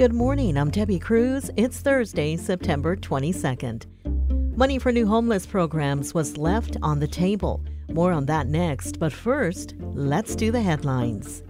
Good morning. I'm Debbie Cruz. It's Thursday, September 22nd. Money for new homeless programs was left on the table. More on that next, but first, let's do the headlines.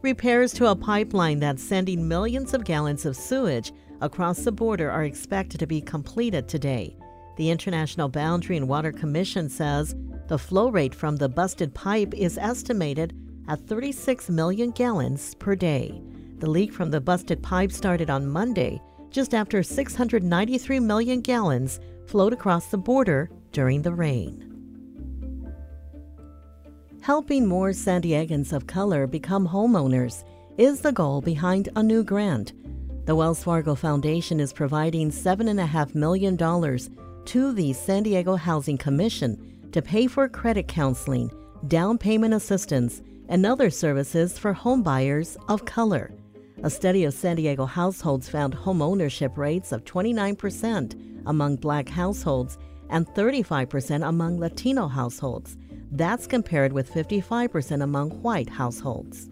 Repairs to a pipeline that's sending millions of gallons of sewage across the border are expected to be completed today. The International Boundary and Water Commission says the flow rate from the busted pipe is estimated at 36 million gallons per day. The leak from the busted pipe started on Monday, just after 693 million gallons flowed across the border during the rain. Helping more San Diegans of color become homeowners is the goal behind a new grant. The Wells Fargo Foundation is providing $7.5 million to the San Diego Housing Commission to pay for credit counseling, down payment assistance, and other services for homebuyers of color. A study of San Diego households found home ownership rates of 29% among black households and 35% among Latino households. That's compared with 55% among white households.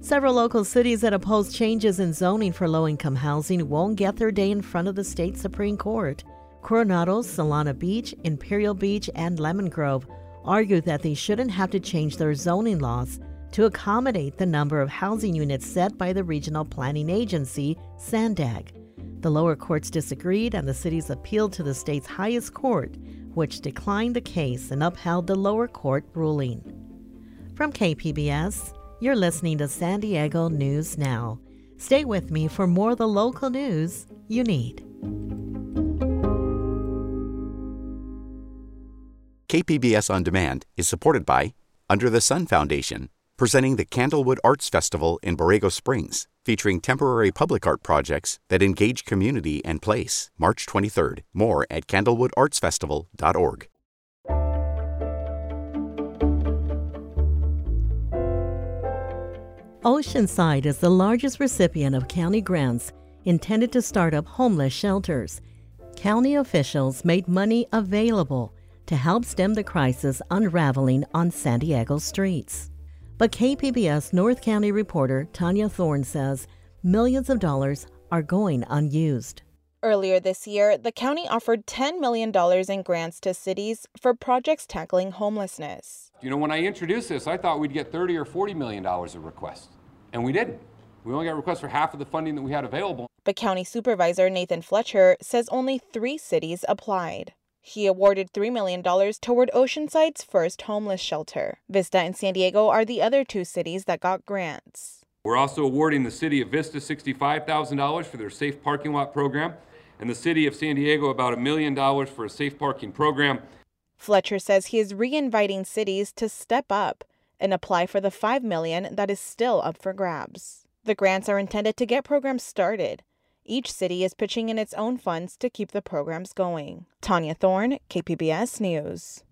Several local cities that oppose changes in zoning for low income housing won't get their day in front of the state Supreme Court. Coronado, Solana Beach, Imperial Beach, and Lemon Grove argue that they shouldn't have to change their zoning laws to accommodate the number of housing units set by the regional planning agency, SANDAG. The lower courts disagreed, and the cities appealed to the state's highest court, which declined the case and upheld the lower court ruling. From KPBS, you're listening to San Diego News Now. Stay with me for more of the local news you need. KPBS On Demand is supported by Under the Sun Foundation, presenting the Candlewood Arts Festival in Borrego Springs, featuring temporary public art projects that engage community and place. March 23rd. More at candlewoodartsfestival.org. Oceanside is the largest recipient of county grants intended to start up homeless shelters. County officials made money available to help stem the crisis unraveling on San Diego streets. But KPBS North County reporter Tania Thorne says millions of dollars are going unused. Earlier this year, the county offered $10 million in grants to cities for projects tackling homelessness. You know, when I introduced this, I thought we'd get 30 or 40 million dollars of requests, and we didn't. We only got requests for half of the funding that we had available. But County Supervisor Nathan Fletcher says only three cities applied. He awarded $3 million toward Oceanside's first homeless shelter. Vista and San Diego are the other two cities that got grants. We're also awarding the city of Vista $65,000 for their safe parking lot program, and the city of San Diego about a million dollars for a safe parking program. Fletcher says he is re-inviting cities to step up and apply for the 5 million that is still up for grabs. The grants are intended to get programs started each city is pitching in its own funds to keep the programs going. Tania Thorne, KPBS News.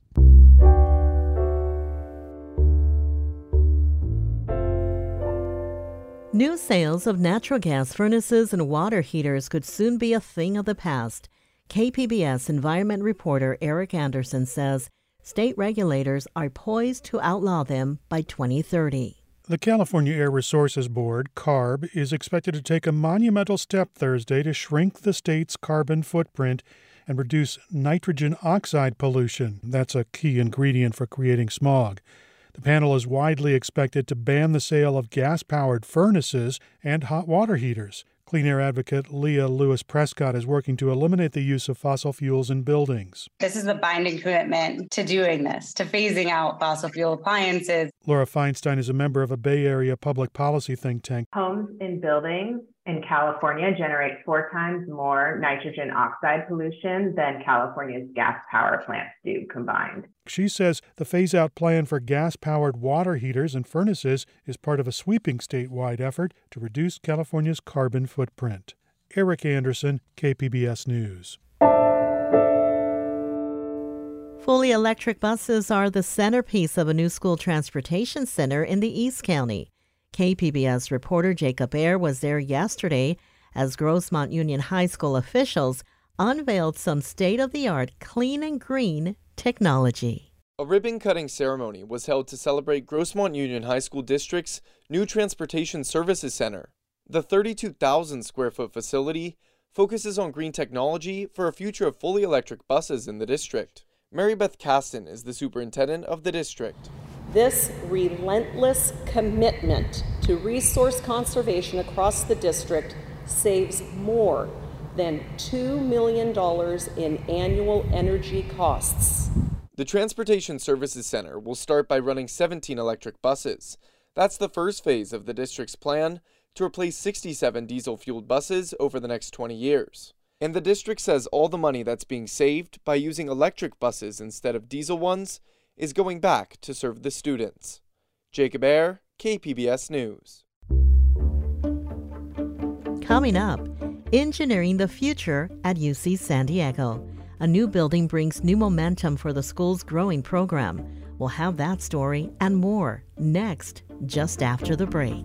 New sales of natural gas furnaces and water heaters could soon be a thing of the past. KPBS environment reporter Eric Anderson says state regulators are poised to outlaw them by 2030. The California Air Resources Board, CARB, is expected to take a monumental step Thursday to shrink the state's carbon footprint and reduce nitrogen oxide pollution. That's a key ingredient for creating smog. The panel is widely expected to ban the sale of gas powered furnaces and hot water heaters. Clean air advocate Leah Lewis Prescott is working to eliminate the use of fossil fuels in buildings. This is a binding commitment to doing this, to phasing out fossil fuel appliances. Laura Feinstein is a member of a Bay Area public policy think tank. Homes in buildings in California generate four times more nitrogen oxide pollution than California's gas power plants do combined. She says the phase out plan for gas powered water heaters and furnaces is part of a sweeping statewide effort to reduce California's carbon footprint. Eric Anderson, KPBS News. Fully electric buses are the centerpiece of a new school transportation center in the East County. KPBS reporter Jacob Aere was there yesterday as Grossmont Union High School officials unveiled some state of the art clean and green technology. A ribbon cutting ceremony was held to celebrate Grossmont Union High School District's new Transportation Services Center. The 32,000 square foot facility focuses on green technology for a future of fully electric buses in the district. Mary Beth Caston is the superintendent of the district. This relentless commitment to resource conservation across the district saves more than $2 million in annual energy costs. The Transportation Services Center will start by running 17 electric buses. That's the first phase of the district's plan to replace 67 diesel fueled buses over the next 20 years. And the district says all the money that's being saved by using electric buses instead of diesel ones is going back to serve the students. Jacob Aere, KPBS News. Coming up, Engineering the Future at UC San Diego. A new building brings new momentum for the school's growing program. We'll have that story and more next, just after the break.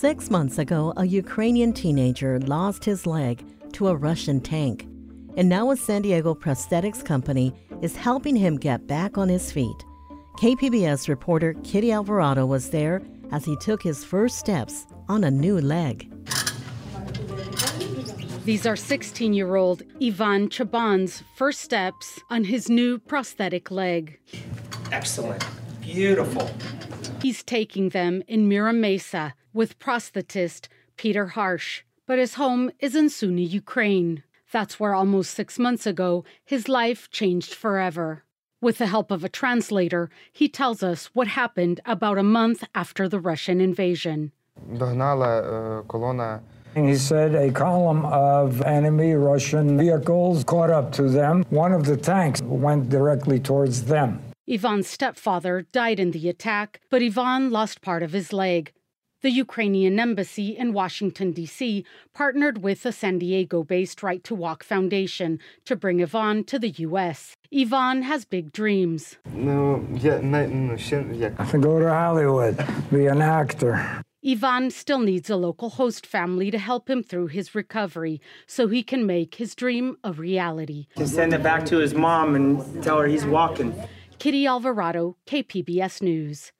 Six months ago, a Ukrainian teenager lost his leg to a Russian tank. And now a San Diego prosthetics company is helping him get back on his feet. KPBS reporter Kitty Alvarado was there as he took his first steps on a new leg. These are 16 year old Ivan Chaban's first steps on his new prosthetic leg. Excellent. Beautiful. He's taking them in Mira Mesa with prosthetist Peter Harsh. But his home is in Sumy, Ukraine. That's where almost six months ago his life changed forever. With the help of a translator, he tells us what happened about a month after the Russian invasion. And He said a column of enemy Russian vehicles caught up to them. One of the tanks went directly towards them. Ivan's stepfather died in the attack, but Ivan lost part of his leg. The Ukrainian embassy in Washington, D.C., partnered with the San Diego based Right to Walk Foundation to bring Ivan to the U.S. Ivan has big dreams. To go to Hollywood, be an actor. Ivan still needs a local host family to help him through his recovery so he can make his dream a reality. Can send it back to his mom and tell her he's walking. Kitty Alvarado, KPBS News.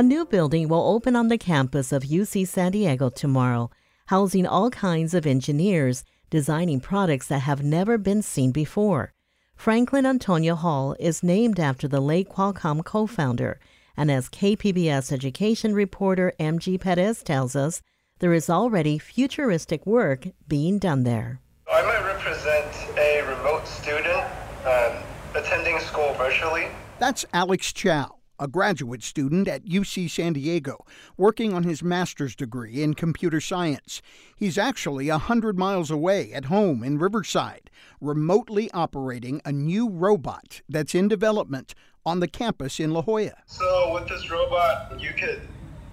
A new building will open on the campus of UC San Diego tomorrow, housing all kinds of engineers designing products that have never been seen before. Franklin Antonio Hall is named after the late Qualcomm co founder, and as KPBS education reporter MG Perez tells us, there is already futuristic work being done there. I might represent a remote student um, attending school virtually. That's Alex Chow a graduate student at UC San Diego, working on his master's degree in computer science. He's actually a 100 miles away at home in Riverside, remotely operating a new robot that's in development on the campus in La Jolla. So, with this robot, you could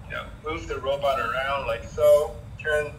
you know, move the robot around like so, turn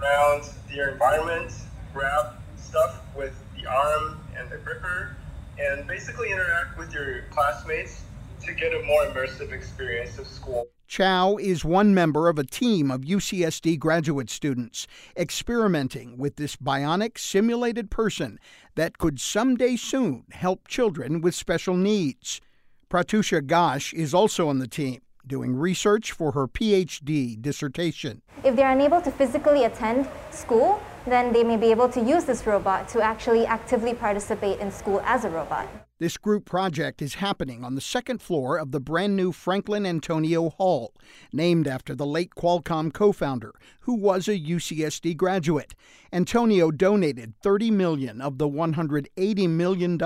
around your environment, grab stuff with the arm and the gripper, and basically interact with your classmates to get a more immersive experience of school. Chow is one member of a team of UCSD graduate students experimenting with this bionic simulated person that could someday soon help children with special needs. Pratusha Ghosh is also on the team, doing research for her PhD dissertation. If they're unable to physically attend school, then they may be able to use this robot to actually actively participate in school as a robot. This group project is happening on the second floor of the brand new Franklin Antonio Hall, named after the late Qualcomm co founder, who was a UCSD graduate. Antonio donated 30 million of the $180 million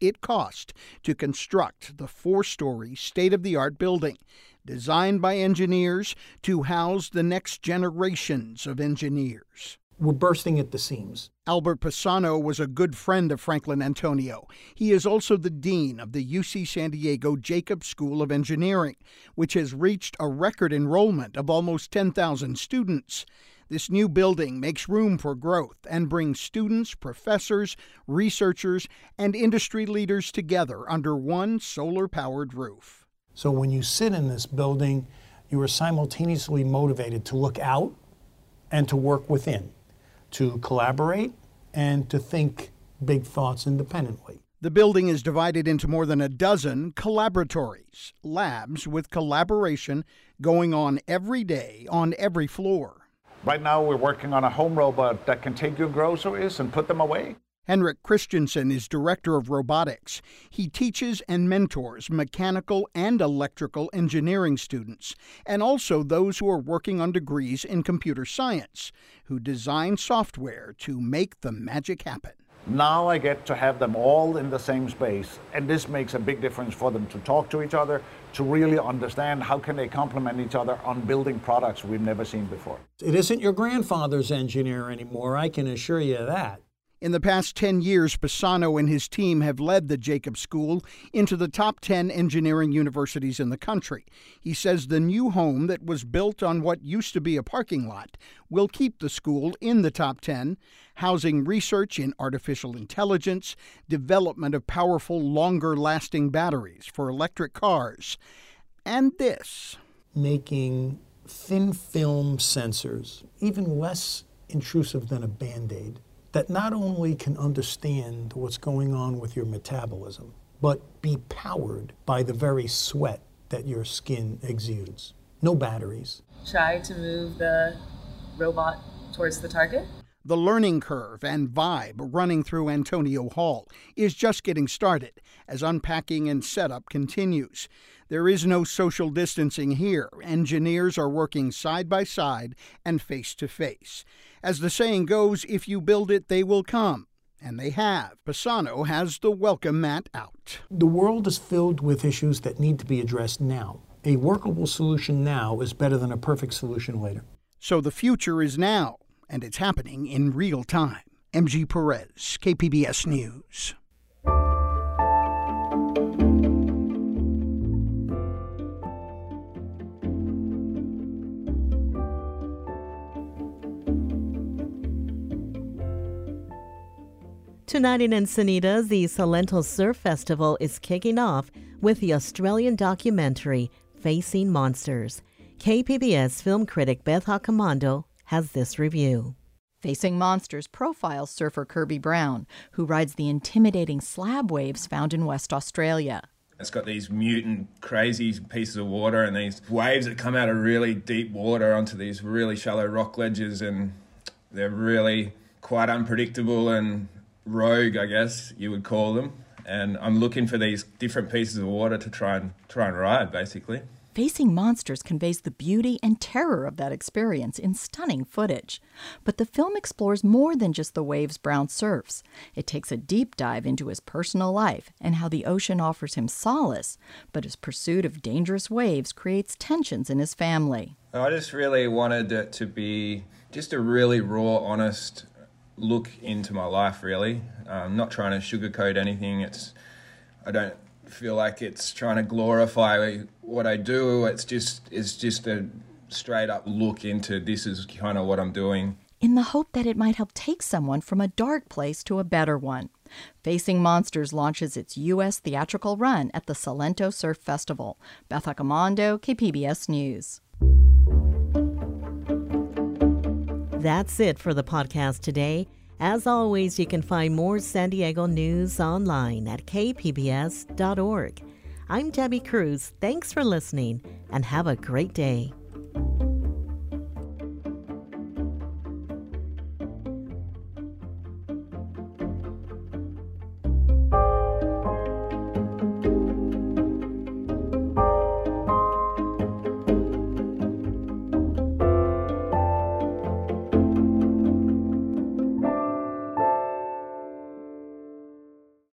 it cost to construct the four story state of the art building, designed by engineers to house the next generations of engineers we're bursting at the seams. Albert Pisano was a good friend of Franklin Antonio. He is also the dean of the UC San Diego Jacobs School of Engineering, which has reached a record enrollment of almost 10,000 students. This new building makes room for growth and brings students, professors, researchers, and industry leaders together under one solar powered roof. So when you sit in this building, you are simultaneously motivated to look out and to work within to collaborate and to think big thoughts independently. The building is divided into more than a dozen collaboratories, labs with collaboration going on every day on every floor. Right now, we're working on a home robot that can take your groceries and put them away. Henrik Christensen is director of robotics. He teaches and mentors mechanical and electrical engineering students, and also those who are working on degrees in computer science, who design software to make the magic happen. Now I get to have them all in the same space, and this makes a big difference for them to talk to each other, to really understand how can they complement each other on building products we've never seen before. It isn't your grandfather's engineer anymore, I can assure you that. In the past 10 years, Pisano and his team have led the Jacobs School into the top 10 engineering universities in the country. He says the new home that was built on what used to be a parking lot will keep the school in the top 10, housing research in artificial intelligence, development of powerful, longer lasting batteries for electric cars, and this making thin film sensors, even less intrusive than a band aid that not only can understand what's going on with your metabolism, but be powered by the very sweat that your skin exudes. No batteries. Try to move the robot towards the target. The learning curve and vibe running through Antonio Hall is just getting started as unpacking and setup continues. There is no social distancing here. Engineers are working side by side and face to face. As the saying goes, if you build it, they will come. And they have. Pisano has the welcome mat out. The world is filled with issues that need to be addressed now. A workable solution now is better than a perfect solution later. So the future is now, and it's happening in real time. MG Perez, KPBS News. Tonight in Encinitas, the Salento Surf Festival is kicking off with the Australian documentary Facing Monsters. KPBS film critic Beth Accomando has this review. Facing Monsters profiles surfer Kirby Brown, who rides the intimidating slab waves found in West Australia. It's got these mutant, crazy pieces of water and these waves that come out of really deep water onto these really shallow rock ledges, and they're really quite unpredictable and rogue, I guess you would call them. And I'm looking for these different pieces of water to try and try and ride, basically. Facing Monsters conveys the beauty and terror of that experience in stunning footage. But the film explores more than just the waves Brown surfs. It takes a deep dive into his personal life and how the ocean offers him solace, but his pursuit of dangerous waves creates tensions in his family. I just really wanted it to be just a really raw, honest look into my life really. I'm not trying to sugarcoat anything. It's I don't feel like it's trying to glorify what I do. It's just it's just a straight up look into this is kind of what I'm doing. In the hope that it might help take someone from a dark place to a better one. Facing Monsters launches its U.S. theatrical run at the Salento Surf Festival. Beth Accomando, KPBS News. That's it for the podcast today. As always, you can find more San Diego news online at kpbs.org. I'm Debbie Cruz. Thanks for listening and have a great day.